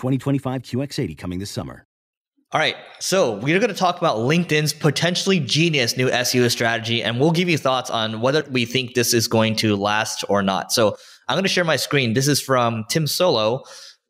2025 QX80 coming this summer. All right, so we're going to talk about LinkedIn's potentially genius new SEO strategy, and we'll give you thoughts on whether we think this is going to last or not. So I'm going to share my screen. This is from Tim Soulo,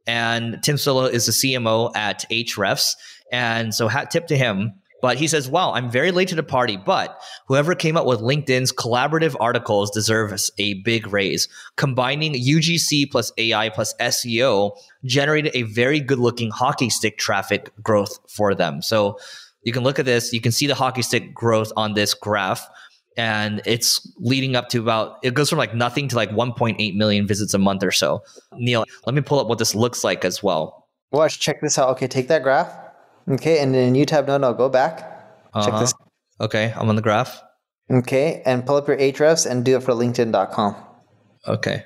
and Tim Soulo is the CMO at Ahrefs. And so hat tip to him. But he says, wow, I'm very late to the party, but whoever came up with LinkedIn's collaborative articles deserves a big raise. Combining UGC plus AI plus SEO generated a very good looking hockey stick traffic growth for them. So you can look at this, you can see the hockey stick growth on this graph. And it's leading up to about, it goes from like nothing to like 1.8 million visits a month or so. Neil, let me pull up what this looks like as well. Watch, check this out. Okay, take that graph Okay, and then you tab no no go back. Check uh-huh. this. Okay, I'm on the graph. Okay, and pull up your Ahrefs and do it for LinkedIn.com. Okay.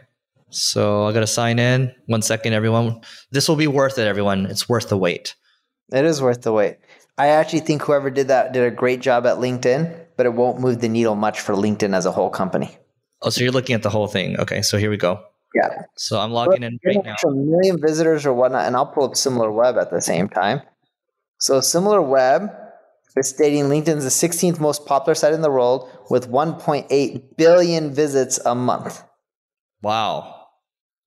So I gotta sign in. One second, everyone. This will be worth it, everyone. It's worth the wait. It is worth the wait. I actually think whoever did that did a great job at LinkedIn, but it won't move the needle much for LinkedIn as a whole company. Oh, so you're looking at the whole thing. Okay, so here we go. Yeah. So I'm logging in right now. A million visitors or whatnot, and I'll pull up SimilarWeb at the same time. So SimilarWeb is stating LinkedIn's the 16th most popular site in the world with 1.8 billion visits a month. Wow.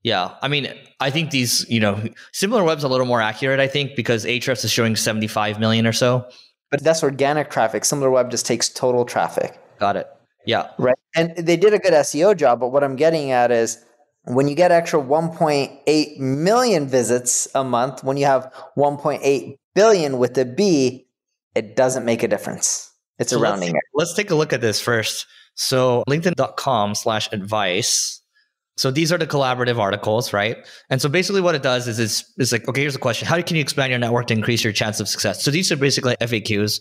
Yeah, I mean, I think these, you know, SimilarWeb's a little more accurate, I think, because Ahrefs is showing 75 million or so. But that's organic traffic. SimilarWeb just takes total traffic. Got it. Yeah. Right. And they did a good SEO job, but what I'm getting at is when you get extra 1.8 million visits a month, when you have 1.8 billion with a B, it doesn't make a difference. It's so a rounding let's, let's take a look at this first. So linkedin.com slash advice. So these are the collaborative articles, right? And so basically what it does is it's, it's like, okay, here's a question. How can you expand your network to increase your chance of success? So these are basically FAQs.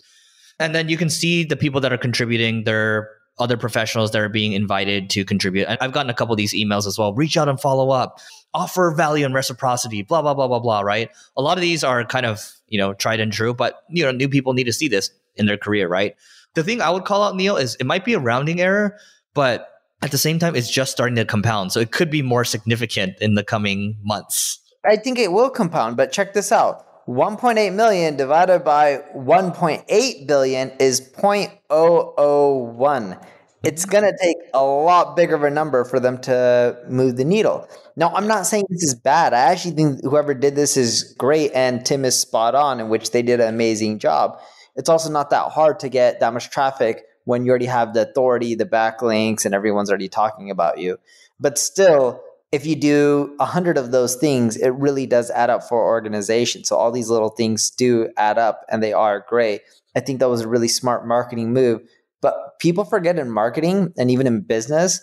And then you can see the people that are contributing, their other professionals that are being invited to contribute. I've gotten a couple of these emails as well. Reach out and follow up, offer value and reciprocity, blah, blah, blah, blah, blah, right? A lot of these are kind of, you know, tried and true, but, you know, new people need to see this in their career, right? The thing I would call out, Neil, is it might be a rounding error, but at the same time, it's just starting to compound. So it could be more significant in the coming months. I think it will compound, but check this out. 1.8 million divided by 1.8 billion is 0.001. It's mm-hmm. going to take a lot bigger of a number for them to move the needle. Now, I'm not saying this is bad. I actually think whoever did this is great and Tim is spot on, in which they did an amazing job. It's also not that hard to get that much traffic when you already have the authority, the backlinks, and everyone's already talking about you. But still, if you do a hundred of those things, it really does add up for organization. So all these little things do add up and they are great. I think that was a really smart marketing move. But people forget in marketing and even in business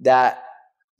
that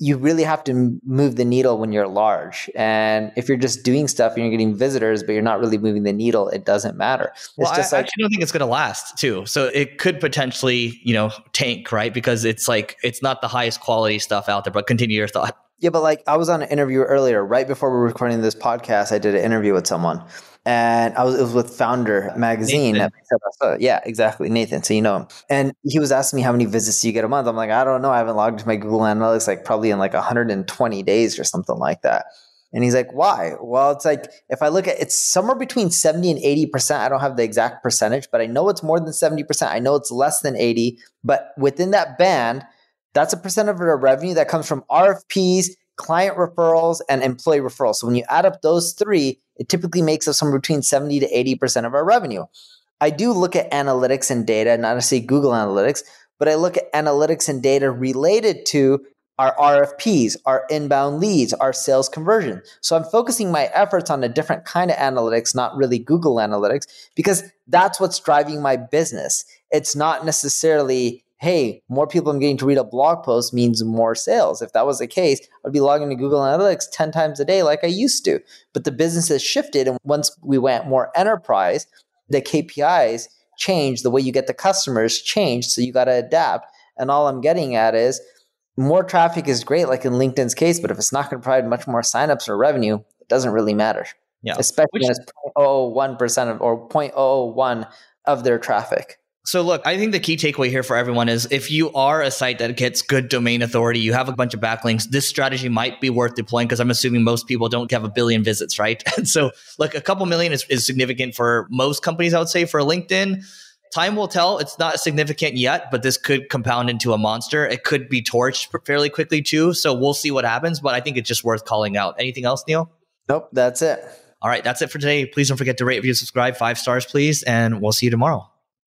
you really have to move the needle when you're large. And if you're just doing stuff and you're getting visitors, but you're not really moving the needle, it doesn't matter. It's well, just I like, actually don't think it's going to last too. So it could potentially, you know, tank, right? Because it's like, it's not the highest quality stuff out there, but continue your thought. Yeah, but like I was on an interview earlier, right before we were recording this podcast. I did an interview with someone, and I was it was with Founder Magazine. Yeah, exactly, Nathan. So you know him, and he was asking me how many visits do you get a month. I'm like, I don't know. I haven't logged into my Google Analytics like probably in like 120 days or something like that. And he's like, why? Well, it's like if I look at it's somewhere between 70 and 80%. I don't have the exact percentage, but I know it's more than 70%. I know it's less than 80, but within that band, that's a percent of our revenue that comes from RFPs, client referrals, and employee referrals. So when you add up those three, it typically makes up somewhere between 70 to 80% of our revenue. I do look at analytics and data, not necessarily Google Analytics, but I look at analytics and data related to our RFPs, our inbound leads, our sales conversion. So I'm focusing my efforts on a different kind of analytics, not really Google Analytics, because that's what's driving my business. It's not necessarily, hey, more people I'm getting to read a blog post means more sales. If that was the case, I'd be logging to Google Analytics 10 times a day like I used to. But the business has shifted. And once we went more enterprise, the KPIs changed, the way you get the customers changed. So you got to adapt. And all I'm getting at is, more traffic is great, like in LinkedIn's case, but if it's not going to provide much more signups or revenue, it doesn't really matter. Yeah. Especially Which, it's 0.01% of, or 0.001 of their traffic. So, look, I think the key takeaway here for everyone is if you are a site that gets good domain authority, you have a bunch of backlinks, this strategy might be worth deploying because I'm assuming most people don't have a billion visits, right? And so, look, a couple million is, is significant for most companies, I would say. For LinkedIn, time will tell. It's not significant yet, but this could compound into a monster. It could be torched fairly quickly too. So we'll see what happens. But I think it's just worth calling out. Anything else, Neil? Nope, that's it. All right, that's it for today. Please don't forget to rate, review, subscribe, five stars, please, and we'll see you tomorrow.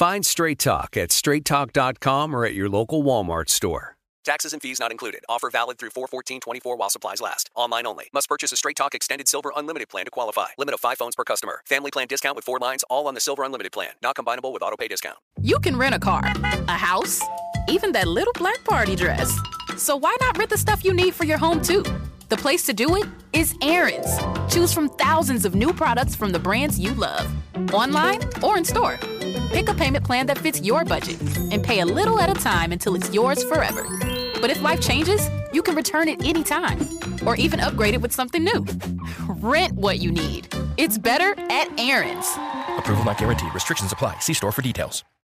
Find Straight Talk at straighttalk.com or at your local Walmart store. Taxes and fees not included. Offer valid through 41424 while supplies last. Online only. Must purchase a Straight Talk Extended Silver Unlimited plan to qualify. Limit of 5 phones per customer. Family plan discount with 4 lines all on the Silver Unlimited plan. Not combinable with auto pay discount. You can rent a car, a house, even that little black party dress. So why not rent the stuff you need for your home too? The place to do it is Aaron's. Choose from thousands of new products from the brands you love, online or in store. Pick a payment plan that fits your budget and pay a little at a time until it's yours forever. But if life changes, you can return it anytime or even upgrade it with something new. Rent what you need. It's better at Aaron's. Approval not guaranteed. Restrictions apply. See store for details.